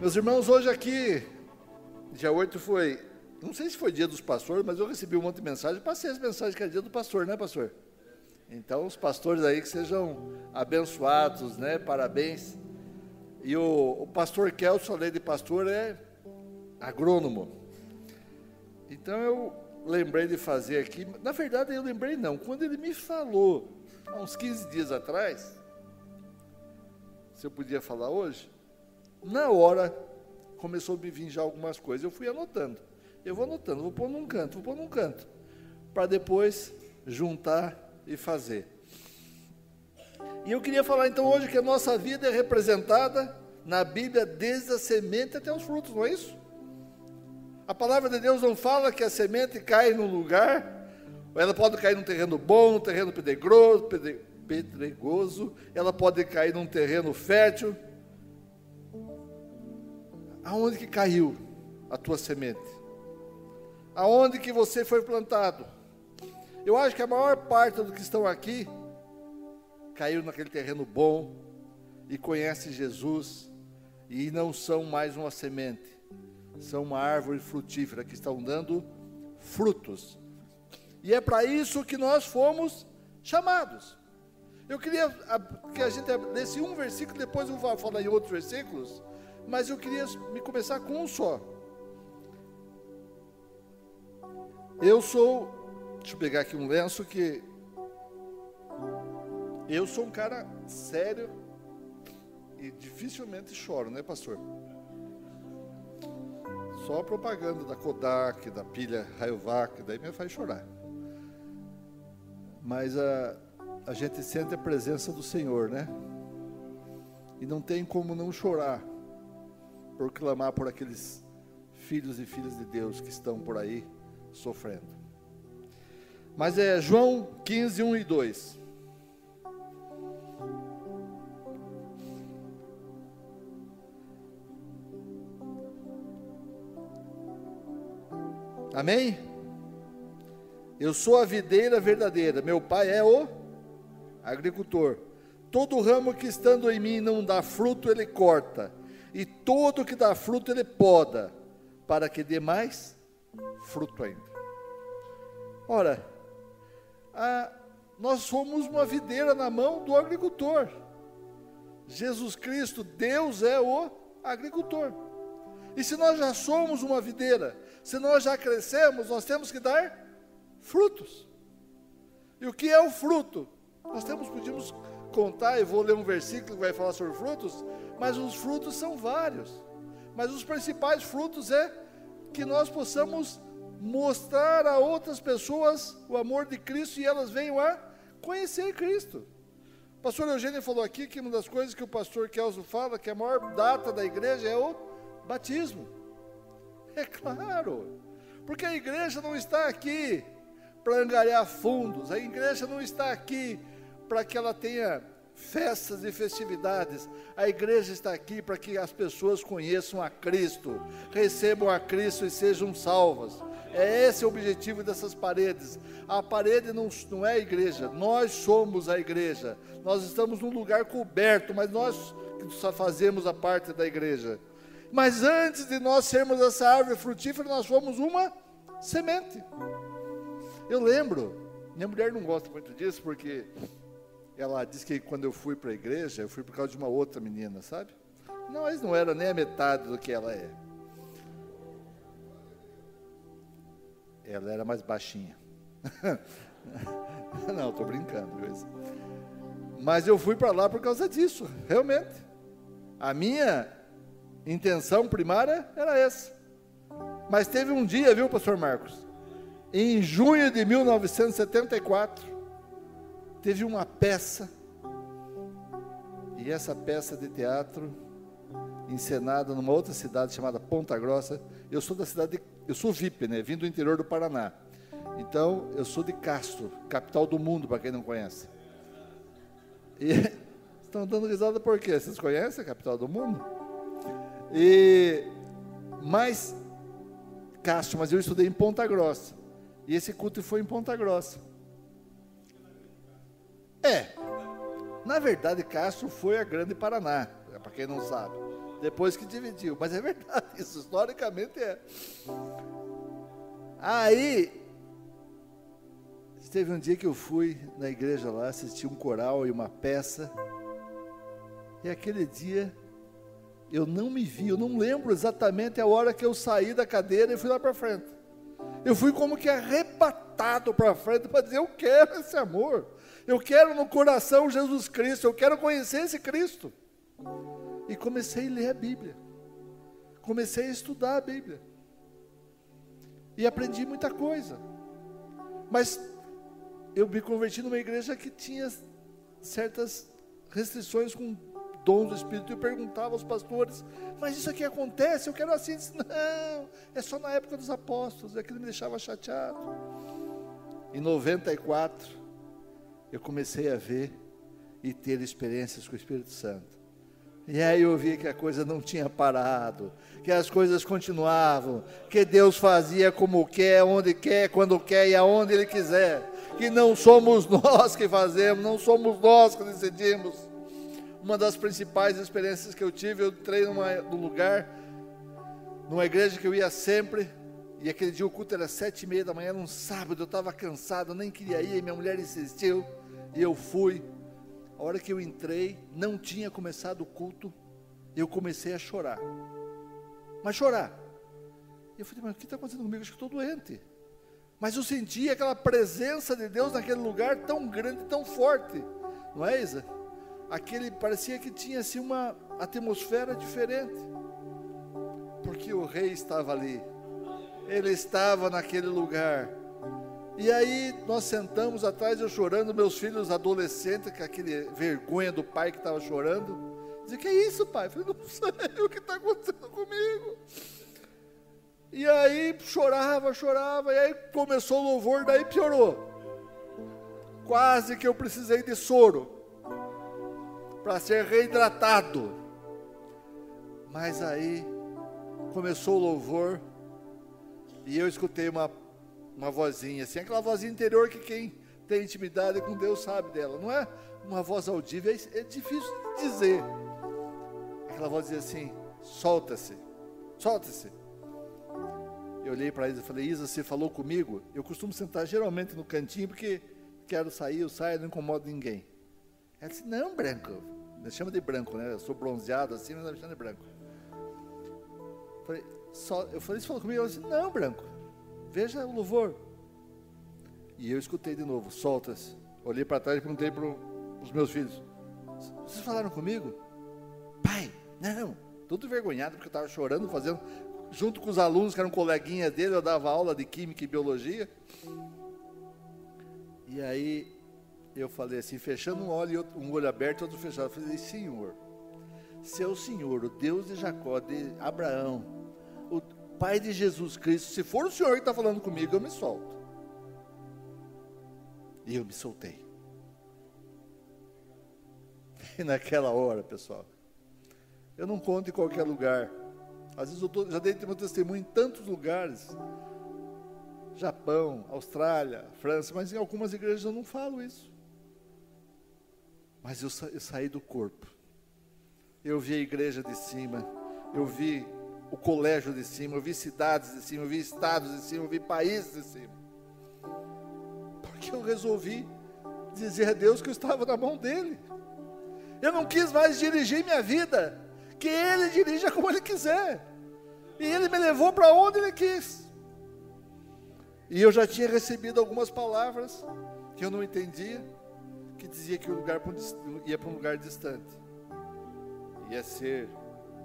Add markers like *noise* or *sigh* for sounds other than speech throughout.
Meus irmãos, hoje aqui, dia 8 foi, não sei se foi dia dos pastores, mas eu recebi um monte de mensagem, passei as mensagens que é dia do pastor, né, pastor? Então, os pastores aí que sejam abençoados, né? Parabéns. E o, o pastor Kelso, além de pastor, é agrônomo. Então, eu lembrei de fazer aqui. Na verdade, eu lembrei não. Quando ele me falou, há uns 15 dias atrás, se eu podia falar hoje, na hora começou a me vir já algumas coisas. Eu fui anotando. Eu vou anotando, vou pôr num canto, vou pôr num canto. Para depois juntar e fazer. E eu queria falar então hoje que a nossa vida é representada na Bíblia desde a semente até os frutos, não é isso? A palavra de Deus não fala que a semente cai num lugar, ela pode cair num terreno bom, num terreno pedregoso, pedregoso, ela pode cair num terreno fértil. Aonde que caiu a tua semente? Aonde que você foi plantado? Eu acho que a maior parte dos que estão aqui caiu naquele terreno bom e conhece Jesus e não são mais uma semente são uma árvore frutífera que estão dando frutos. E é para isso que nós fomos chamados. Eu queria que a gente lesse um versículo, depois eu vou falar em outros versículos, mas eu queria me começar com um só. Eu sou, deixa eu pegar aqui um lenço que eu sou um cara sério e dificilmente choro, né, pastor? Só a propaganda da Kodak, da pilha Rayovac, daí me faz chorar. Mas a, a gente sente a presença do Senhor, né? E não tem como não chorar por clamar por aqueles filhos e filhas de Deus que estão por aí sofrendo. Mas é João 15, 1 e 2. Amém? Eu sou a videira verdadeira, meu pai é o agricultor. Todo ramo que estando em mim não dá fruto, ele corta, e todo que dá fruto, ele poda, para que dê mais fruto ainda. Ora, a, nós somos uma videira na mão do agricultor. Jesus Cristo, Deus é o agricultor. E se nós já somos uma videira, se nós já crescemos, nós temos que dar frutos. E o que é o fruto? Nós temos, podíamos contar, e vou ler um versículo que vai falar sobre frutos, mas os frutos são vários. Mas os principais frutos é que nós possamos mostrar a outras pessoas o amor de Cristo e elas venham a conhecer Cristo. O pastor Eugênio falou aqui que uma das coisas que o pastor Kelso fala, que a maior data da igreja é o batismo. É claro, porque a igreja não está aqui para angariar fundos, a igreja não está aqui para que ela tenha festas e festividades. A igreja está aqui para que as pessoas conheçam a Cristo, recebam a Cristo e sejam salvas. É esse o objetivo dessas paredes. A parede não, não é a igreja, nós somos a igreja. Nós estamos num lugar coberto, mas nós só fazemos a parte da igreja. Mas antes de nós sermos essa árvore frutífera, nós fomos uma semente. Eu lembro, minha mulher não gosta muito disso, porque ela disse que quando eu fui para a igreja, eu fui por causa de uma outra menina, sabe? Não, mas não era nem a metade do que ela é. Ela era mais baixinha. *laughs* não, estou brincando. Mas eu fui para lá por causa disso, realmente. A minha intenção primária era essa. Mas teve um dia, viu, pastor Marcos? Em junho de 1974, teve uma peça, e essa peça de teatro, encenada numa outra cidade chamada Ponta Grossa. Eu sou da cidade, de, eu sou VIP, né? Vim do interior do Paraná. Então, eu sou de Castro, capital do mundo, para quem não conhece. E *laughs* estão dando risada por quê? Vocês conhecem a capital do mundo? E mais Castro, mas eu estudei em Ponta Grossa. E esse culto foi em Ponta Grossa. Na verdade, Castro foi a Grande Paraná, é para quem não sabe. Depois que dividiu. Mas é verdade, *laughs* isso historicamente é. Aí, teve um dia que eu fui na igreja lá, assisti um coral e uma peça. E aquele dia eu não me vi, eu não lembro exatamente a hora que eu saí da cadeira e fui lá para frente. Eu fui como que arrebatado para frente para dizer: Eu quero esse amor, eu quero no coração Jesus Cristo, eu quero conhecer esse Cristo. E comecei a ler a Bíblia, comecei a estudar a Bíblia, e aprendi muita coisa. Mas eu me converti numa igreja que tinha certas restrições com dons do Espírito. Eu perguntava aos pastores, mas isso aqui acontece? Eu quero assim. Disse, não, é só na época dos apóstolos. Aquilo me deixava chateado. Em 94, eu comecei a ver e ter experiências com o Espírito Santo. E aí eu vi que a coisa não tinha parado, que as coisas continuavam, que Deus fazia como quer, onde quer, quando quer e aonde Ele quiser. Que não somos *laughs* nós que fazemos, não somos nós que decidimos. Uma das principais experiências que eu tive, eu entrei numa, num lugar, numa igreja que eu ia sempre, e aquele dia o culto era sete e meia da manhã, num sábado, eu estava cansado, eu nem queria ir, minha mulher insistiu, e eu fui. A hora que eu entrei, não tinha começado o culto, eu comecei a chorar. Mas chorar. Eu falei, mas o que está acontecendo comigo? Acho que estou doente. Mas eu senti aquela presença de Deus naquele lugar tão grande, tão forte. Não é, Isa? Aquele parecia que tinha assim uma atmosfera diferente. Porque o rei estava ali. Ele estava naquele lugar. E aí nós sentamos atrás, eu chorando, meus filhos adolescentes, com aquele vergonha do pai que estava chorando. Dizia, que é isso, pai? Eu falei, não sei *laughs* o que está acontecendo comigo. E aí chorava, chorava, e aí começou o louvor, daí piorou. Quase que eu precisei de soro para ser reidratado. Mas aí começou o louvor e eu escutei uma uma vozinha assim, aquela vozinha interior que quem tem intimidade com Deus sabe dela, não é uma voz audível, é, é difícil dizer. Aquela voz dizia assim: solta-se, solta-se. Eu olhei para Isa e falei: Isa, você falou comigo? Eu costumo sentar geralmente no cantinho porque quero sair, eu saio, não incomodo ninguém. Ela disse: Não, branco. Me chama de branco, né? Eu sou bronzeado assim, mas me chama de branco. Eu falei, eu falei: Você falou comigo? Ela disse: Não, branco. Veja o louvor. E eu escutei de novo, soltas. Olhei para trás e perguntei para os meus filhos: Vocês falaram comigo? Pai, não. Todo envergonhado porque eu estava chorando, fazendo, junto com os alunos que eram coleguinhas dele, eu dava aula de Química e Biologia. E aí eu falei assim, fechando um olho, um olho aberto e outro fechado. Eu falei, Senhor, se o Senhor, o Deus de Jacó, de Abraão, Pai de Jesus Cristo, se for o Senhor que está falando comigo, eu me solto. E eu me soltei. *laughs* E naquela hora, pessoal, eu não conto em qualquer lugar. Às vezes eu tô, já dei meu testemunho em tantos lugares. Japão, Austrália, França, mas em algumas igrejas eu não falo isso. Mas eu, sa eu saí do corpo. Eu vi a igreja de cima, eu vi o colégio de cima, eu vi cidades de cima, eu vi estados de cima, eu vi países de cima. Porque eu resolvi dizer a Deus que eu estava na mão dele. Eu não quis mais dirigir minha vida, que ele dirija como ele quiser. E ele me levou para onde ele quis. E eu já tinha recebido algumas palavras que eu não entendia, que dizia que o lugar ia para um lugar distante. Ia ser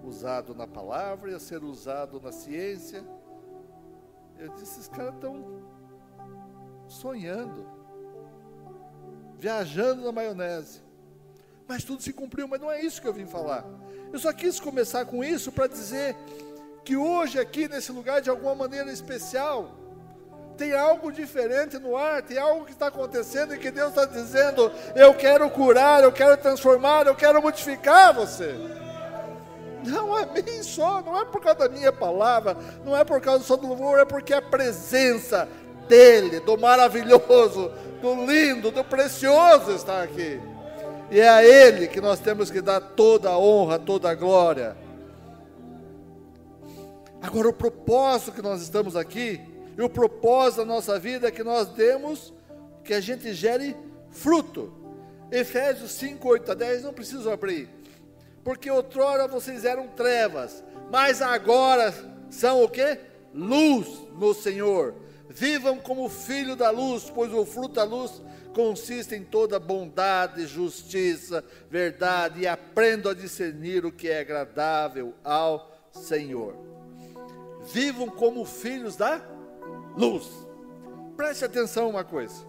usado na palavra, ia ser usado na ciência. Eu disse: esses caras estão sonhando, viajando na maionese. Mas tudo se cumpriu, mas não é isso que eu vim falar. Eu só quis começar com isso para dizer que hoje, aqui nesse lugar, de alguma maneira especial, tem algo diferente no ar, tem algo que está acontecendo e que Deus está dizendo: eu quero curar, eu quero transformar, eu quero modificar você. Não é mim só, não é por causa da minha palavra, não é por causa só do louvor, é porque a presença dele, do maravilhoso, do lindo, do precioso está aqui. E é a ele que nós temos que dar toda a honra, toda a glória. Agora, o propósito que nós estamos aqui, e o propósito da nossa vida é que nós demos, que a gente gere fruto. Efésios 5, 8 a 10, não preciso abrir. Porque outrora vocês eram trevas, mas agora são o que? Luz no Senhor. Vivam como filho da luz, pois o fruto da luz consiste em toda bondade, justiça, verdade, e aprendam a discernir o que é agradável ao Senhor. Vivam como filhos da luz. Preste atenção uma coisa.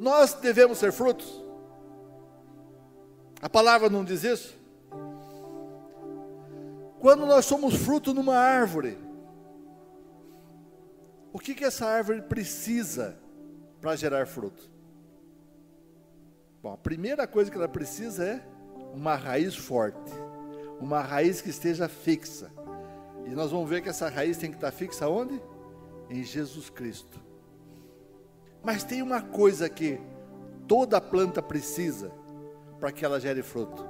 Nós devemos ser frutos. A palavra não diz isso? Quando nós somos fruto numa árvore, o que, que essa árvore precisa para gerar fruto? Bom, a primeira coisa que ela precisa é uma raiz forte, uma raiz que esteja fixa. E nós vamos ver que essa raiz tem que estar fixa onde? Em Jesus Cristo. Mas tem uma coisa que toda planta precisa para que ela gere fruto.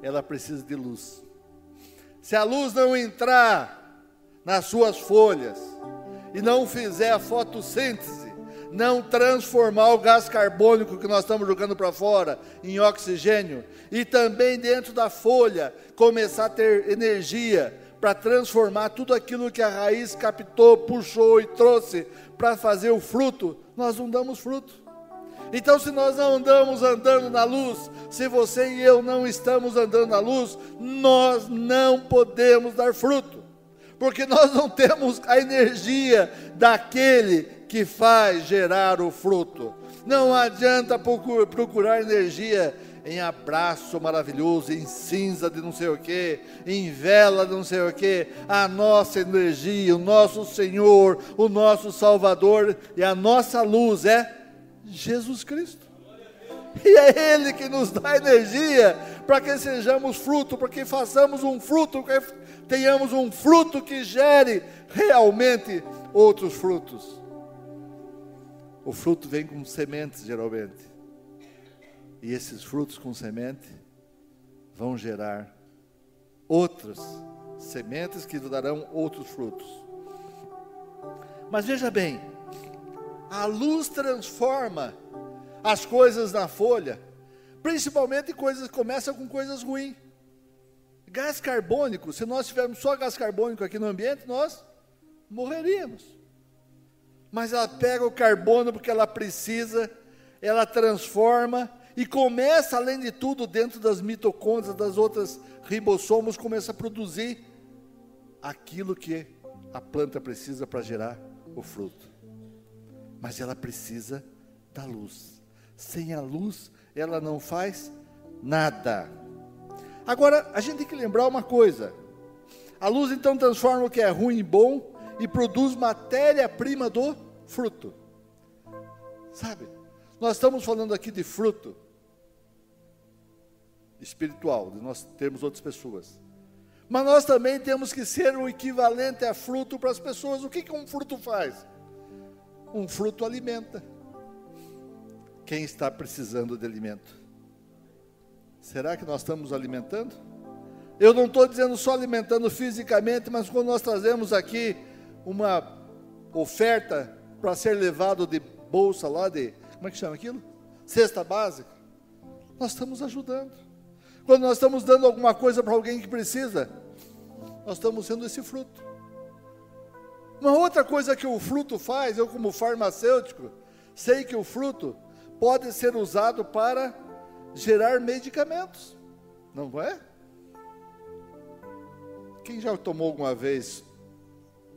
Ela precisa de luz. Se a luz não entrar nas suas folhas e não fizer a fotossíntese, não transformar o gás carbônico que nós estamos jogando para fora em oxigênio e também dentro da folha começar a ter energia para transformar tudo aquilo que a raiz captou, puxou e trouxe para fazer o fruto, nós não damos fruto. Então, se nós não andamos andando na luz, se você e eu não estamos andando na luz, nós não podemos dar fruto, porque nós não temos a energia daquele que faz gerar o fruto. Não adianta procurar energia em abraço maravilhoso, em cinza de não sei o que, em vela de não sei o que. A nossa energia, o nosso Senhor, o nosso Salvador e a nossa luz é Jesus Cristo. E é Ele que nos dá energia para que sejamos fruto, para que façamos um fruto, que tenhamos um fruto que gere realmente outros frutos. O fruto vem com sementes, geralmente. E esses frutos com semente vão gerar outras sementes que darão outros frutos. Mas veja bem, a luz transforma as coisas na folha, principalmente coisas começam com coisas ruins. Gás carbônico, se nós tivermos só gás carbônico aqui no ambiente, nós morreríamos mas ela pega o carbono porque ela precisa, ela transforma e começa, além de tudo, dentro das mitocôndrias, das outras ribossomos, começa a produzir aquilo que a planta precisa para gerar o fruto. Mas ela precisa da luz. Sem a luz, ela não faz nada. Agora, a gente tem que lembrar uma coisa: a luz então transforma o que é ruim em bom, e produz matéria-prima do fruto. Sabe? Nós estamos falando aqui de fruto espiritual, de nós termos outras pessoas. Mas nós também temos que ser o equivalente a fruto para as pessoas. O que, que um fruto faz? Um fruto alimenta. Quem está precisando de alimento? Será que nós estamos alimentando? Eu não estou dizendo só alimentando fisicamente, mas quando nós trazemos aqui uma oferta para ser levado de bolsa lá de, como é que chama aquilo? Cesta básica. Nós estamos ajudando. Quando nós estamos dando alguma coisa para alguém que precisa, nós estamos sendo esse fruto. Uma outra coisa que o fruto faz, eu como farmacêutico, sei que o fruto pode ser usado para gerar medicamentos. Não é? Quem já tomou alguma vez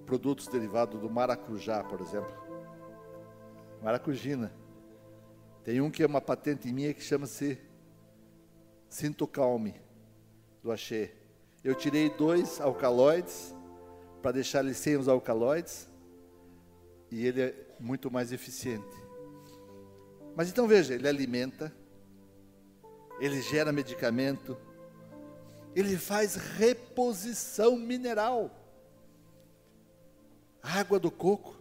produtos derivados do maracujá, por exemplo. Maracujina. Tem um que é uma patente minha que chama-se Sinto Calme, do Axê. Eu tirei dois alcaloides para deixar ele sem os alcaloides e ele é muito mais eficiente. Mas então veja, ele alimenta, ele gera medicamento, ele faz reposição mineral água do coco.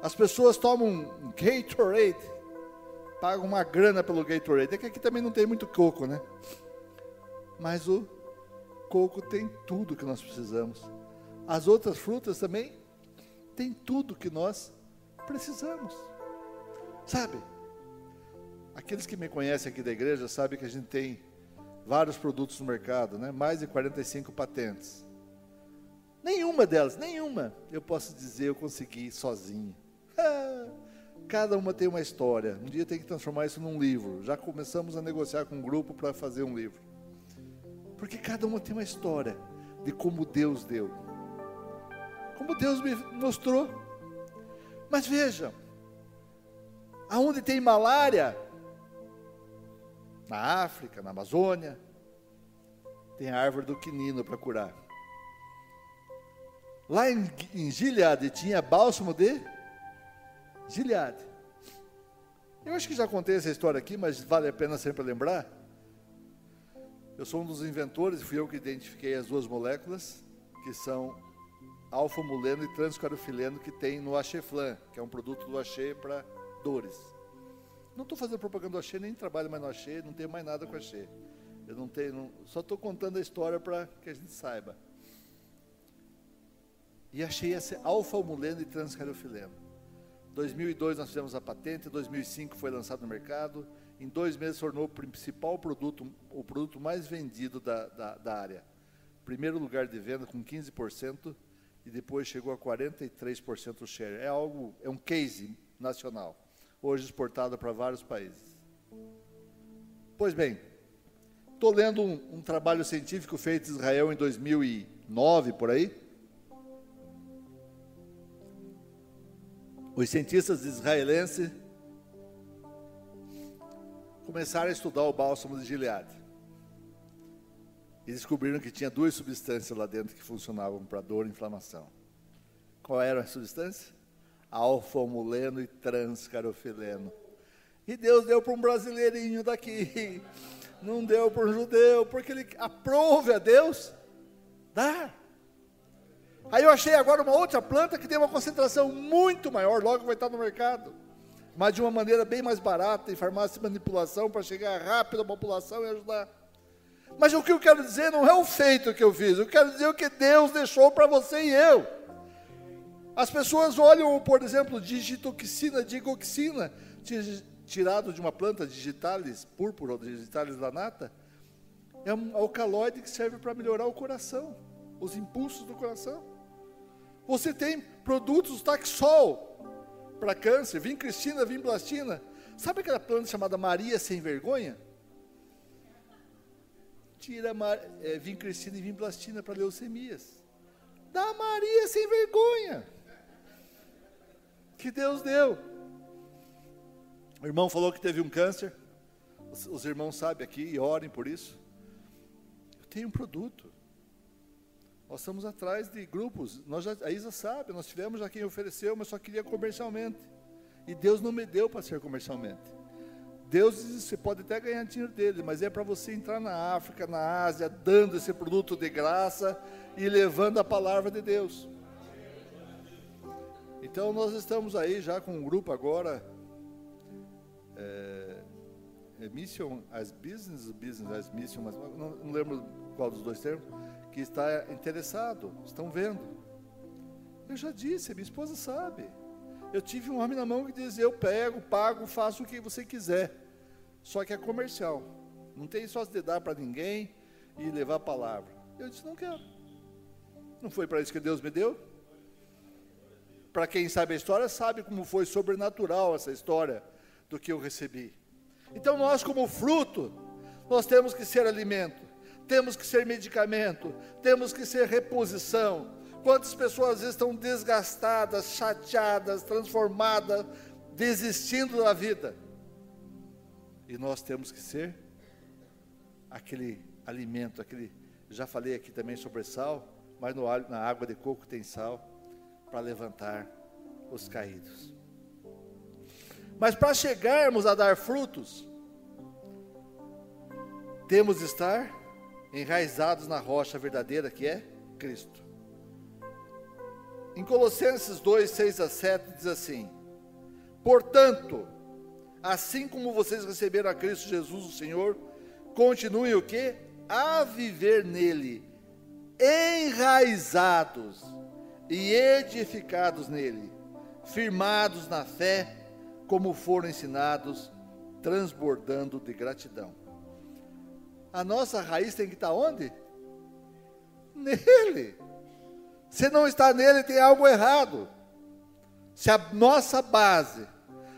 As pessoas tomam Gatorade, pagam uma grana pelo Gatorade. É que aqui também não tem muito coco, né? Mas o coco tem tudo que nós precisamos. As outras frutas também têm tudo que nós precisamos. Sabe? Aqueles que me conhecem aqui da igreja sabem que a gente tem vários produtos no mercado, né? mais de 45 patentes. Nenhuma delas, nenhuma, eu posso dizer eu consegui sozinho. *laughs* Cada uma tem uma história. Um dia tem que transformar isso num livro. Já começamos a negociar com um grupo para fazer um livro. Porque cada uma tem uma história de como Deus deu. Como Deus me mostrou. Mas veja, aonde tem malária, na África, na Amazônia, tem a árvore do quinino para curar. Lá em, em tinha bálsamo de Gileade. Eu acho que já contei essa história aqui, mas vale a pena sempre lembrar. Eu sou um dos inventores, fui eu que identifiquei as duas moléculas, que são alfa-muleno e transcarofileno, que tem no Axeflan, que é um produto do Axê para dores. Não estou fazendo propaganda do Axê, nem trabalho mais no Axê, não tenho mais nada com Axê. Eu não tenho, não, só estou contando a história para que a gente saiba. E achei esse alfa-muleno e transcarofileno. 2002 nós fizemos a patente, 2005 foi lançado no mercado, em dois meses tornou o principal produto, o produto mais vendido da, da, da área. Primeiro lugar de venda com 15% e depois chegou a 43% share. É algo, é um case nacional, hoje exportado para vários países. Pois bem, estou lendo um, um trabalho científico feito em Israel em 2009, por aí, os cientistas israelenses começaram a estudar o bálsamo de Gileade. E descobriram que tinha duas substâncias lá dentro que funcionavam para dor e inflamação. Qual era a substância? Alfa-muleno e transcarofileno. E Deus deu para um brasileirinho daqui. *laughs* Não deu para um judeu, porque ele aprove a Deus. Dá. Aí eu achei agora uma outra planta que tem uma concentração muito maior, logo vai estar no mercado, mas de uma maneira bem mais barata, em farmácia de manipulação, para chegar rápido à população e ajudar. Mas o que eu quero dizer não é o feito que eu fiz, eu quero dizer o que Deus deixou para você e eu. As pessoas olham, por exemplo, digitoxina, digoxina, tirado de uma planta digitalis púrpura, digitalis lanata, é um alcaloide que serve para melhorar o coração, os impulsos do coração. Você tem produtos Taxol para câncer, vincristina, vimblastina. Sabe aquela planta chamada Maria sem vergonha? Tira é, vincristina e vimblastina para leucemias. Dá Maria sem vergonha. Que Deus deu. O irmão falou que teve um câncer. Os, os irmãos sabem aqui e orem por isso. Eu tenho um produto. Nós estamos atrás de grupos. Nós já, a Isa sabe, nós tivemos já quem ofereceu, mas só queria comercialmente. E Deus não me deu para ser comercialmente. Deus você pode até ganhar dinheiro dele, mas é para você entrar na África, na Ásia, dando esse produto de graça e levando a palavra de Deus. Então nós estamos aí já com um grupo agora, é, é Mission as Business, Business as Mission, mas não, não lembro qual dos dois termos que está interessado, estão vendo. Eu já disse, minha esposa sabe. Eu tive um homem na mão que dizia: Eu pego, pago, faço o que você quiser. Só que é comercial. Não tem só de dar para ninguém e levar a palavra. Eu disse: Não quero. Não foi para isso que Deus me deu? Para quem sabe a história, sabe como foi sobrenatural essa história do que eu recebi. Então, nós, como fruto, nós temos que ser alimento temos que ser medicamento, temos que ser reposição. Quantas pessoas estão desgastadas, chateadas, transformadas, desistindo da vida? E nós temos que ser aquele alimento, aquele. Já falei aqui também sobre sal, mas no, na água de coco tem sal para levantar os caídos. Mas para chegarmos a dar frutos, temos de estar enraizados na rocha verdadeira que é Cristo. Em Colossenses 2, 6 a 7 diz assim: Portanto, assim como vocês receberam a Cristo Jesus, o Senhor, continuem o que? A viver nele, enraizados e edificados nele, firmados na fé, como foram ensinados, transbordando de gratidão. A nossa raiz tem que estar onde? Nele. Se não está nele, tem algo errado. Se a nossa base,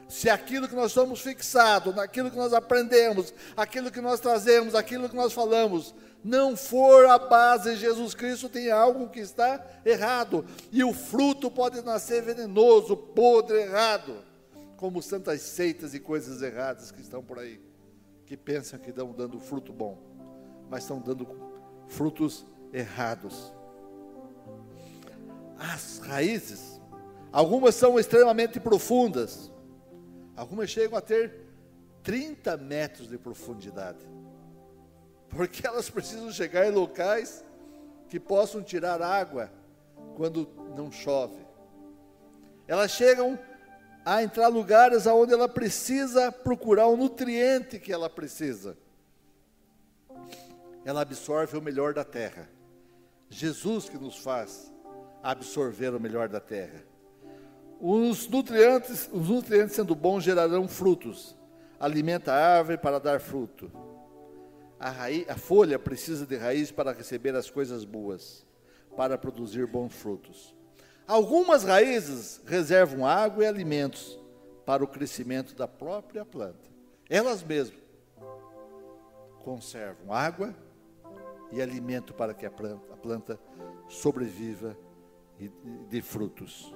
se aquilo que nós somos fixados, naquilo que nós aprendemos, aquilo que nós trazemos, aquilo que nós falamos, não for a base Jesus Cristo, tem algo que está errado. E o fruto pode nascer venenoso, podre, errado. Como tantas seitas e coisas erradas que estão por aí, que pensam que estão dando fruto bom, mas estão dando frutos errados. As raízes, algumas são extremamente profundas, algumas chegam a ter 30 metros de profundidade porque elas precisam chegar em locais que possam tirar água quando não chove. Elas chegam a entrar lugares onde ela precisa procurar o nutriente que ela precisa. Ela absorve o melhor da terra. Jesus que nos faz absorver o melhor da terra. Os nutrientes, os nutrientes sendo bons gerarão frutos. Alimenta a árvore para dar fruto a, raiz, a folha precisa de raiz para receber as coisas boas, para produzir bons frutos. Algumas raízes reservam água e alimentos para o crescimento da própria planta. Elas mesmas conservam água e alimento para que a planta, a planta sobreviva e dê frutos.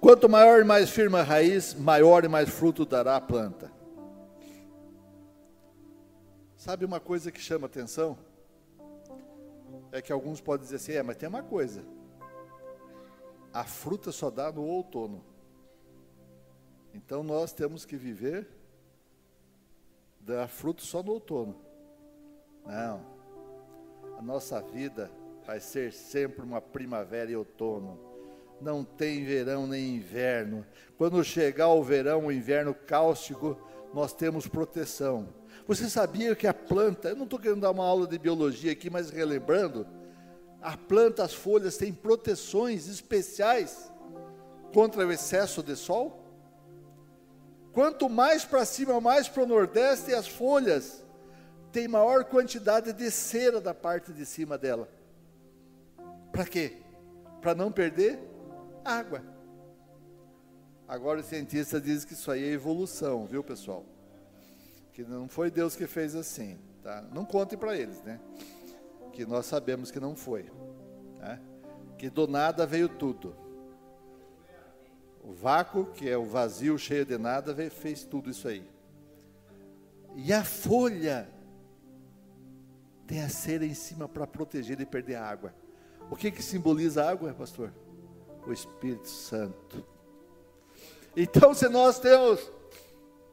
Quanto maior e mais firme a raiz, maior e mais fruto dará a planta. Sabe uma coisa que chama atenção? É que alguns podem dizer assim: é, mas tem uma coisa. A fruta só dá no outono. Então nós temos que viver dar fruto só no outono. Não. A nossa vida vai ser sempre uma primavera e outono. Não tem verão nem inverno. Quando chegar o verão, o inverno cáustico, nós temos proteção você sabia que a planta, eu não estou querendo dar uma aula de biologia aqui, mas relembrando, a planta, as folhas têm proteções especiais contra o excesso de sol? Quanto mais para cima, mais para o nordeste, as folhas têm maior quantidade de cera da parte de cima dela. Para quê? Para não perder água. Agora o cientista diz que isso aí é evolução, viu pessoal? que não foi Deus que fez assim, tá? Não conte para eles, né? Que nós sabemos que não foi, né? Que do nada veio tudo. O vácuo, que é o vazio cheio de nada, veio, fez tudo isso aí. E a folha tem a cera em cima para proteger de perder a água. O que que simboliza a água, pastor? O Espírito Santo. Então, se nós temos,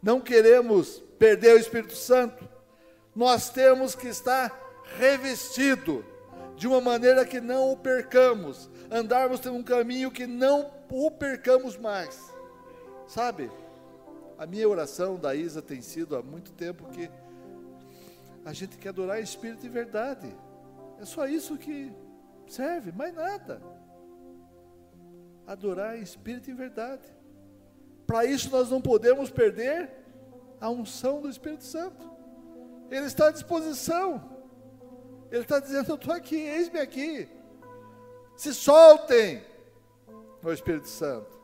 não queremos perder o Espírito Santo, nós temos que estar revestido de uma maneira que não o percamos, andarmos em um caminho que não o percamos mais. Sabe? A minha oração da Isa tem sido há muito tempo que a gente quer adorar espírito e verdade. É só isso que serve, mais nada. Adorar em espírito e verdade. Para isso nós não podemos perder a unção do Espírito Santo. Ele está à disposição. Ele está dizendo: Eu estou aqui, eis-me aqui. Se soltem no Espírito Santo.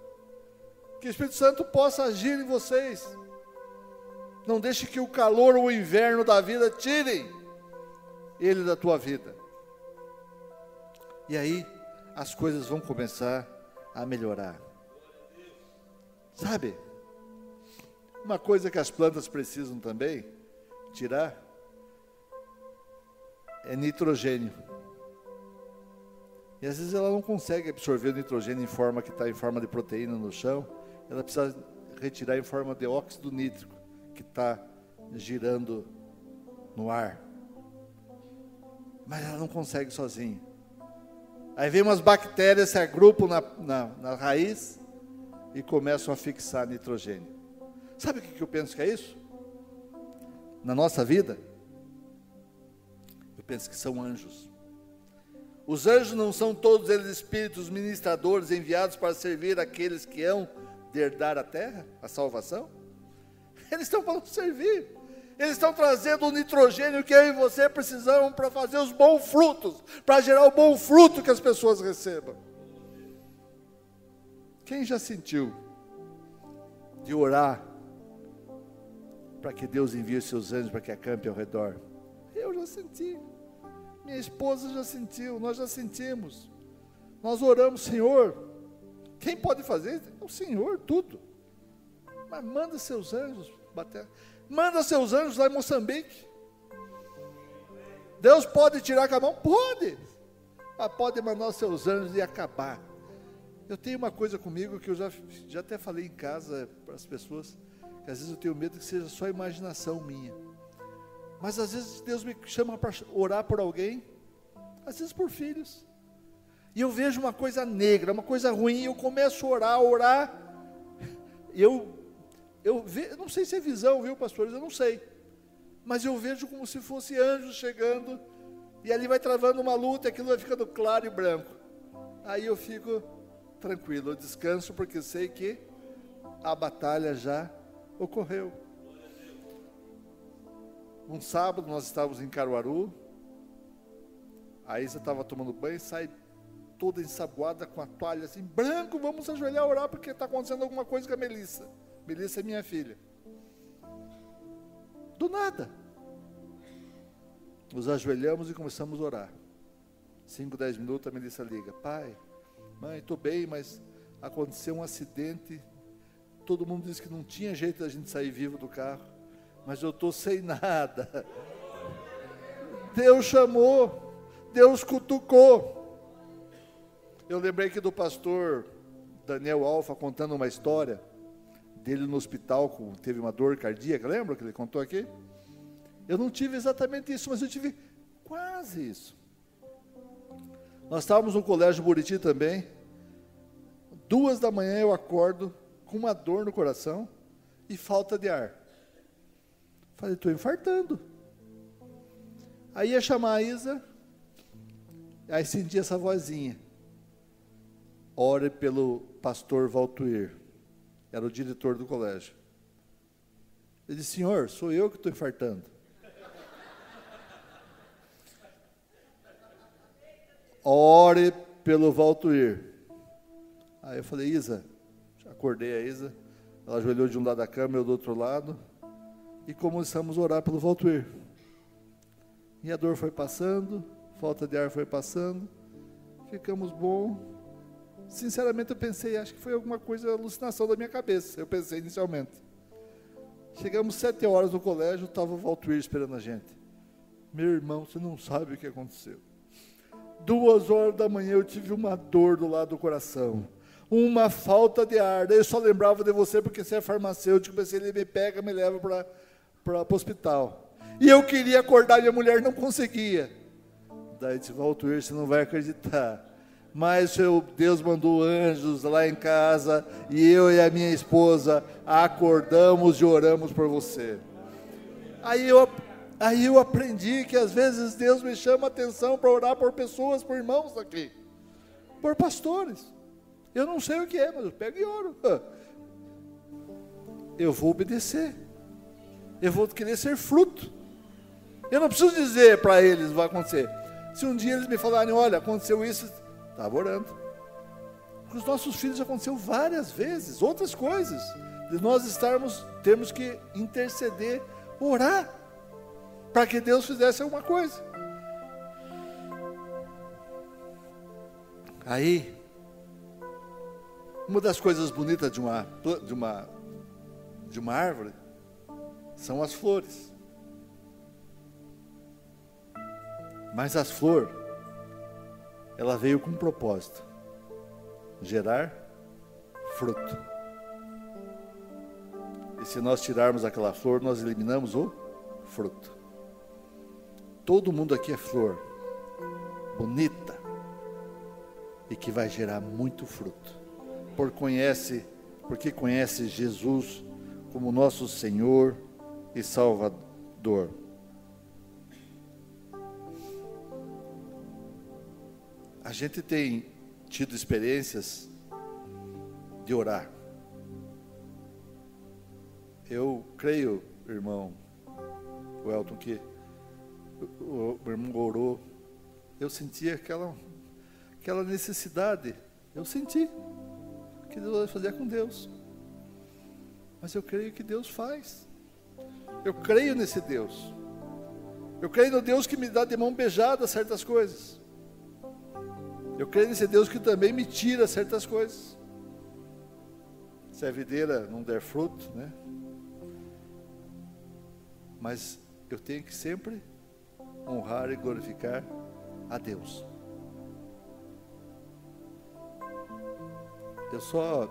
Que o Espírito Santo possa agir em vocês. Não deixe que o calor ou o inverno da vida tirem ele da tua vida. E aí as coisas vão começar a melhorar. Sabe? Uma coisa que as plantas precisam também tirar é nitrogênio. E às vezes ela não consegue absorver o nitrogênio em forma que está em forma de proteína no chão, ela precisa retirar em forma de óxido nítrico que está girando no ar. Mas ela não consegue sozinha. Aí vem umas bactérias, se agrupam na, na, na raiz e começam a fixar nitrogênio. Sabe o que eu penso que é isso? Na nossa vida, eu pensa que são anjos. Os anjos não são todos eles espíritos ministradores enviados para servir aqueles que hão de herdar a terra, a salvação? Eles estão para servir. Eles estão trazendo o nitrogênio que eu e você precisamos para fazer os bons frutos, para gerar o bom fruto que as pessoas recebam. Quem já sentiu de orar para que Deus envie os seus anjos para que acampe ao redor? Eu já senti. Minha esposa já sentiu, nós já sentimos. Nós oramos, Senhor. Quem pode fazer? É o Senhor, tudo. Mas manda seus anjos bater. Manda seus anjos lá em Moçambique. Deus pode tirar com a mão? Pode. Mas pode mandar os seus anjos e acabar. Eu tenho uma coisa comigo que eu já, já até falei em casa para as pessoas, que às vezes eu tenho medo que seja só imaginação minha. Mas às vezes Deus me chama para orar por alguém, às vezes por filhos. E eu vejo uma coisa negra, uma coisa ruim, e eu começo a orar, a orar. Eu eu, ve, não sei se é visão, viu, pastores? Eu não sei. Mas eu vejo como se fosse anjos chegando, e ali vai travando uma luta, e aquilo vai ficando claro e branco. Aí eu fico tranquilo, eu descanso, porque sei que a batalha já ocorreu. Um sábado nós estávamos em Caruaru, a Isa estava tomando banho, sai toda ensaboada com a toalha assim, branco, vamos ajoelhar orar porque está acontecendo alguma coisa com a Melissa. Melissa é minha filha. Do nada. Nos ajoelhamos e começamos a orar. Cinco, dez minutos, a Melissa liga. Pai, mãe, estou bem, mas aconteceu um acidente. Todo mundo disse que não tinha jeito da gente sair vivo do carro. Mas eu estou sem nada. Deus chamou. Deus cutucou. Eu lembrei que do pastor Daniel Alfa contando uma história dele no hospital, com, teve uma dor cardíaca, lembra que ele contou aqui? Eu não tive exatamente isso, mas eu tive quase isso. Nós estávamos no colégio Buriti também. Duas da manhã eu acordo com uma dor no coração e falta de ar. Falei, estou infartando. Aí ia chamar a Isa, aí senti essa vozinha. Ore pelo pastor Valtuir era o diretor do colégio. Ele disse: Senhor, sou eu que estou infartando. Ore pelo Valtuir. Aí eu falei: Isa, acordei a Isa. Ela ajoelhou de um lado da cama, eu do outro lado. E começamos a orar pelo Valtuir. E a dor foi passando, falta de ar foi passando. Ficamos bom, Sinceramente, eu pensei, acho que foi alguma coisa, alucinação da minha cabeça. Eu pensei inicialmente. Chegamos sete horas no colégio, estava o Valtuir esperando a gente. Meu irmão, você não sabe o que aconteceu. Duas horas da manhã eu tive uma dor do lado do coração. Uma falta de ar. Daí eu só lembrava de você porque você é farmacêutico. Pensei, ele me pega, me leva para o hospital. E eu queria acordar, minha mulher não conseguia. Daí disse, Valtuir, você não vai acreditar mas seu Deus mandou anjos lá em casa e eu e a minha esposa acordamos e oramos por você. Aí eu, aí eu aprendi que às vezes Deus me chama a atenção para orar por pessoas, por irmãos aqui, por pastores. Eu não sei o que é, mas eu pego e oro. *laughs* Eu vou obedecer. Eu vou querer ser fruto. Eu não preciso dizer para eles vai acontecer. Se um dia eles me falarem, olha, aconteceu isso, Estava orando. Com os nossos filhos aconteceu várias vezes, outras coisas. De nós estarmos, temos que interceder, orar, para que Deus fizesse alguma coisa. Aí, uma das coisas bonitas de uma, de uma, de uma árvore são as flores. Mas as flores ela veio com um propósito: gerar fruto. E se nós tirarmos aquela flor, nós eliminamos o fruto. Todo mundo aqui é flor, bonita, e que vai gerar muito fruto. Por conhece, porque conhece Jesus como nosso Senhor e Salvador. A gente tem tido experiências de orar. Eu creio, irmão, o Elton, que o, o irmão orou. Eu senti aquela, aquela necessidade. Eu senti que Deus vai fazer com Deus. Mas eu creio que Deus faz. Eu creio nesse Deus. Eu creio no Deus que me dá de mão beijada certas coisas. Eu creio nesse Deus que também me tira certas coisas. Se a videira não der fruto, né? Mas eu tenho que sempre honrar e glorificar a Deus. Eu só.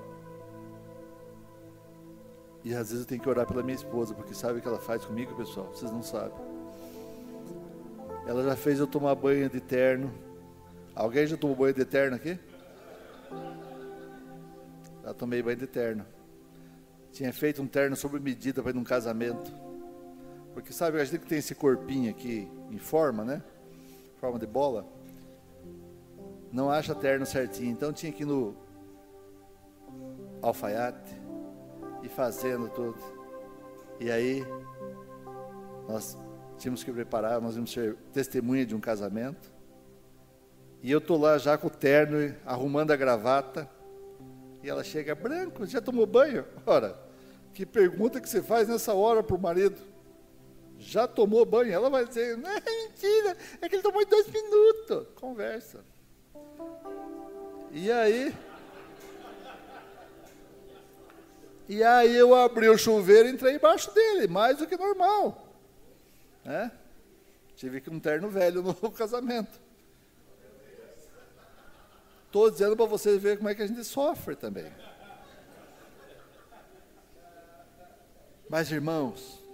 E às vezes eu tenho que orar pela minha esposa, porque sabe o que ela faz comigo, pessoal? Vocês não sabem. Ela já fez eu tomar banho de terno. Alguém já tomou banho de terno aqui? Já tomei banho de terno. Tinha feito um terno sob medida para ir num casamento. Porque sabe, a gente que tem esse corpinho aqui em forma, né? Forma de bola. Não acha terno certinho. Então tinha que ir no alfaiate e fazendo tudo. E aí nós tínhamos que preparar, nós íamos ser testemunha de um casamento. E eu tô lá já com o terno, arrumando a gravata. E ela chega, branco, já tomou banho? Ora, que pergunta que você faz nessa hora para o marido? Já tomou banho? Ela vai dizer, não é mentira, é que ele tomou em dois minutos. Conversa. E aí. E aí eu abri o chuveiro e entrei embaixo dele, mais do que normal. Né? Tive que um terno velho no *laughs* casamento. Estou dizendo para vocês verem como é que a gente sofre também. Mas, irmãos,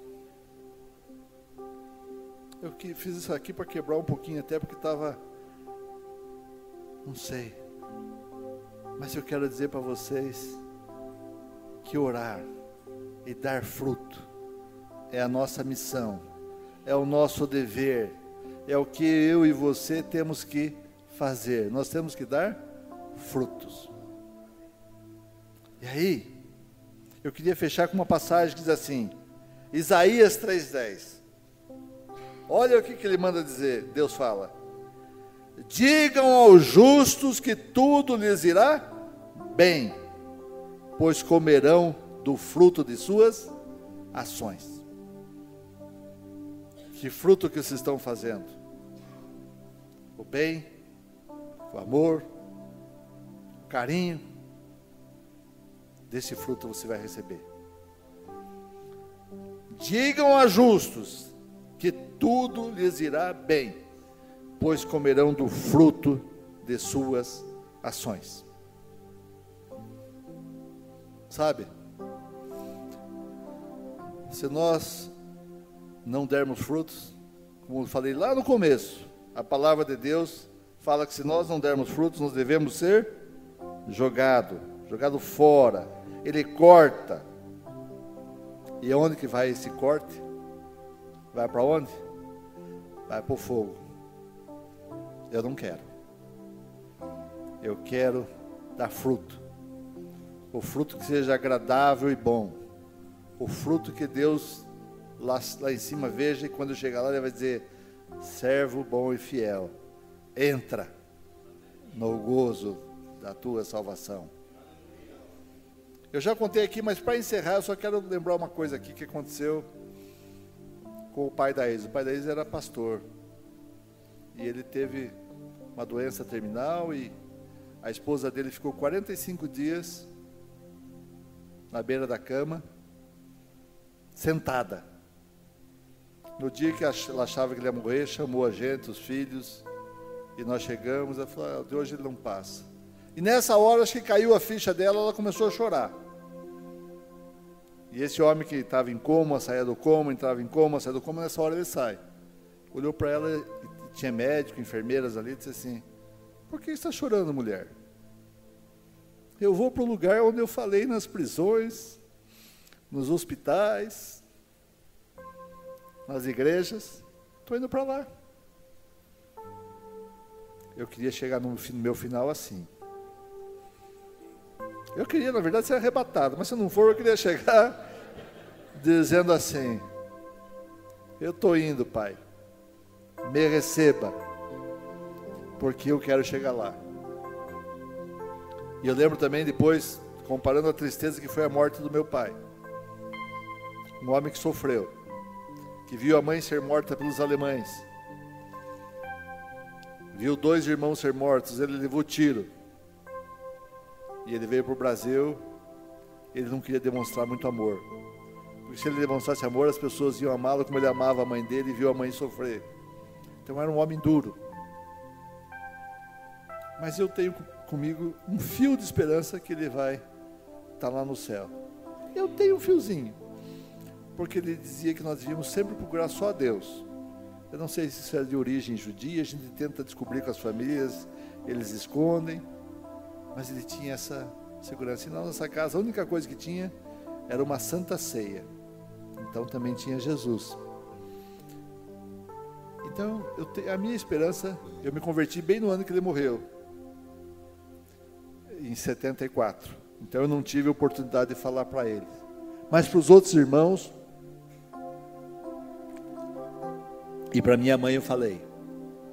eu fiz isso aqui para quebrar um pouquinho, até porque estava. Não sei. Mas eu quero dizer para vocês que orar e dar fruto é a nossa missão, é o nosso dever, é o que eu e você temos que fazer. Nós temos que dar frutos. E aí, eu queria fechar com uma passagem que diz assim: Isaías 3,10. Olha o que, que ele manda dizer, Deus fala. Digam aos justos que tudo lhes irá bem, pois comerão do fruto de suas ações. Que fruto que vocês estão fazendo? O bem, o amor, carinho. Desse fruto você vai receber. Digam a justos que tudo lhes irá bem, pois comerão do fruto de suas ações. Sabe? Se nós não dermos frutos, como eu falei lá no começo, a palavra de Deus fala que se nós não dermos frutos, nós devemos ser jogado, jogado fora. Ele corta. E onde que vai esse corte? Vai para onde? Vai para o fogo. Eu não quero. Eu quero dar fruto. O fruto que seja agradável e bom. O fruto que Deus lá, lá em cima veja e quando chegar lá ele vai dizer: servo bom e fiel, entra no gozo da tua salvação. Eu já contei aqui, mas para encerrar, eu só quero lembrar uma coisa aqui que aconteceu com o pai da Isa. O pai da Isa era pastor. E ele teve uma doença terminal e a esposa dele ficou 45 dias na beira da cama, sentada. No dia que ela achava que ele ia morrer, chamou a gente, os filhos, e nós chegamos, ela falou, ah, de hoje ele não passa. E nessa hora, acho que caiu a ficha dela, ela começou a chorar. E esse homem que estava em coma, saía do coma, entrava em coma, saía do coma, nessa hora ele sai. Olhou para ela, tinha médico, enfermeiras ali, disse assim: Por que está chorando, mulher? Eu vou para o lugar onde eu falei nas prisões, nos hospitais, nas igrejas. Estou indo para lá. eu queria chegar no meu final assim. Eu queria, na verdade, ser arrebatado, mas se não for, eu queria chegar *laughs* dizendo assim: Eu estou indo, Pai, me receba, porque eu quero chegar lá. E eu lembro também depois, comparando a tristeza que foi a morte do meu pai. Um homem que sofreu, que viu a mãe ser morta pelos alemães, viu dois irmãos ser mortos, ele levou tiro. E ele veio para o Brasil, ele não queria demonstrar muito amor. Porque se ele demonstrasse amor, as pessoas iam amá-lo como ele amava a mãe dele e viu a mãe sofrer. Então era um homem duro. Mas eu tenho comigo um fio de esperança que ele vai estar tá lá no céu. Eu tenho um fiozinho. Porque ele dizia que nós devíamos sempre procurar só a Deus. Eu não sei se isso é de origem judia, a gente tenta descobrir com as famílias, eles escondem. Mas ele tinha essa segurança. E na nossa casa, a única coisa que tinha era uma santa ceia. Então também tinha Jesus. Então, te, a minha esperança, eu me converti bem no ano que ele morreu, em 74. Então eu não tive oportunidade de falar para ele. Mas para os outros irmãos e para minha mãe eu falei.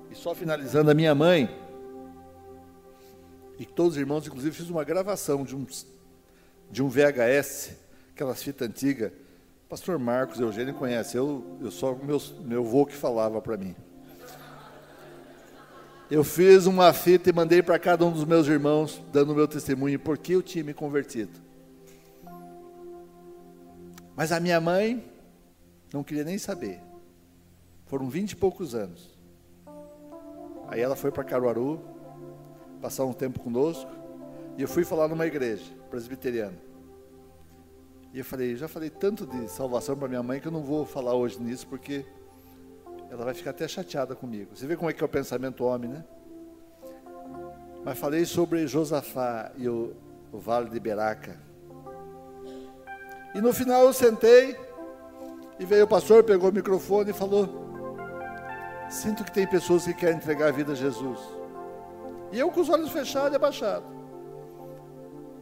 E só finalizando, a minha mãe e todos os irmãos, inclusive, fiz uma gravação de um, de um VHS, aquelas fitas antigas Pastor Marcos Eugênio conhece, eu, eu só meu, meu avô que falava para mim. Eu fiz uma fita e mandei para cada um dos meus irmãos, dando o meu testemunho, porque eu tinha me convertido. Mas a minha mãe não queria nem saber. Foram vinte e poucos anos. Aí ela foi para Caruaru, passar um tempo conosco, e eu fui falar numa igreja presbiteriana. E eu falei, já falei tanto de salvação para minha mãe que eu não vou falar hoje nisso, porque ela vai ficar até chateada comigo. Você vê como é que é o pensamento homem, né? Mas falei sobre Josafá e o, o Vale de Beraca. E no final eu sentei e veio o pastor, pegou o microfone e falou: Sinto que tem pessoas que querem entregar a vida a Jesus. E eu com os olhos fechados e abaixados.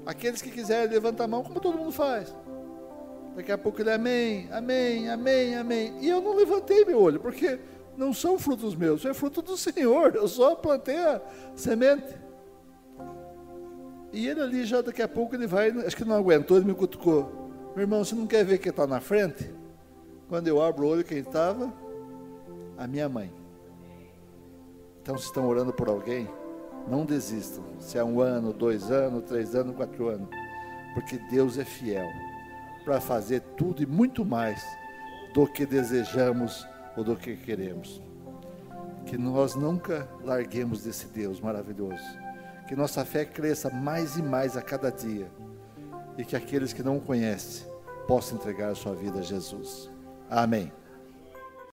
Aqueles que quiserem levantar a mão, como todo mundo faz. Daqui a pouco ele, amém, amém, amém, amém. E eu não levantei meu olho, porque não são frutos meus, é fruto do Senhor. Eu só plantei a semente. E ele ali já daqui a pouco ele vai, acho que não aguentou, ele me cutucou. Meu irmão, você não quer ver quem está na frente? Quando eu abro o olho, quem estava? A minha mãe. Então, se estão orando por alguém, não desistam. Se é um ano, dois anos, três anos, quatro anos. Porque Deus é fiel para fazer tudo e muito mais do que desejamos ou do que queremos. Que nós nunca larguemos desse Deus maravilhoso. Que nossa fé cresça mais e mais a cada dia. E que aqueles que não o conhecem possam entregar a sua vida a Jesus. Amém.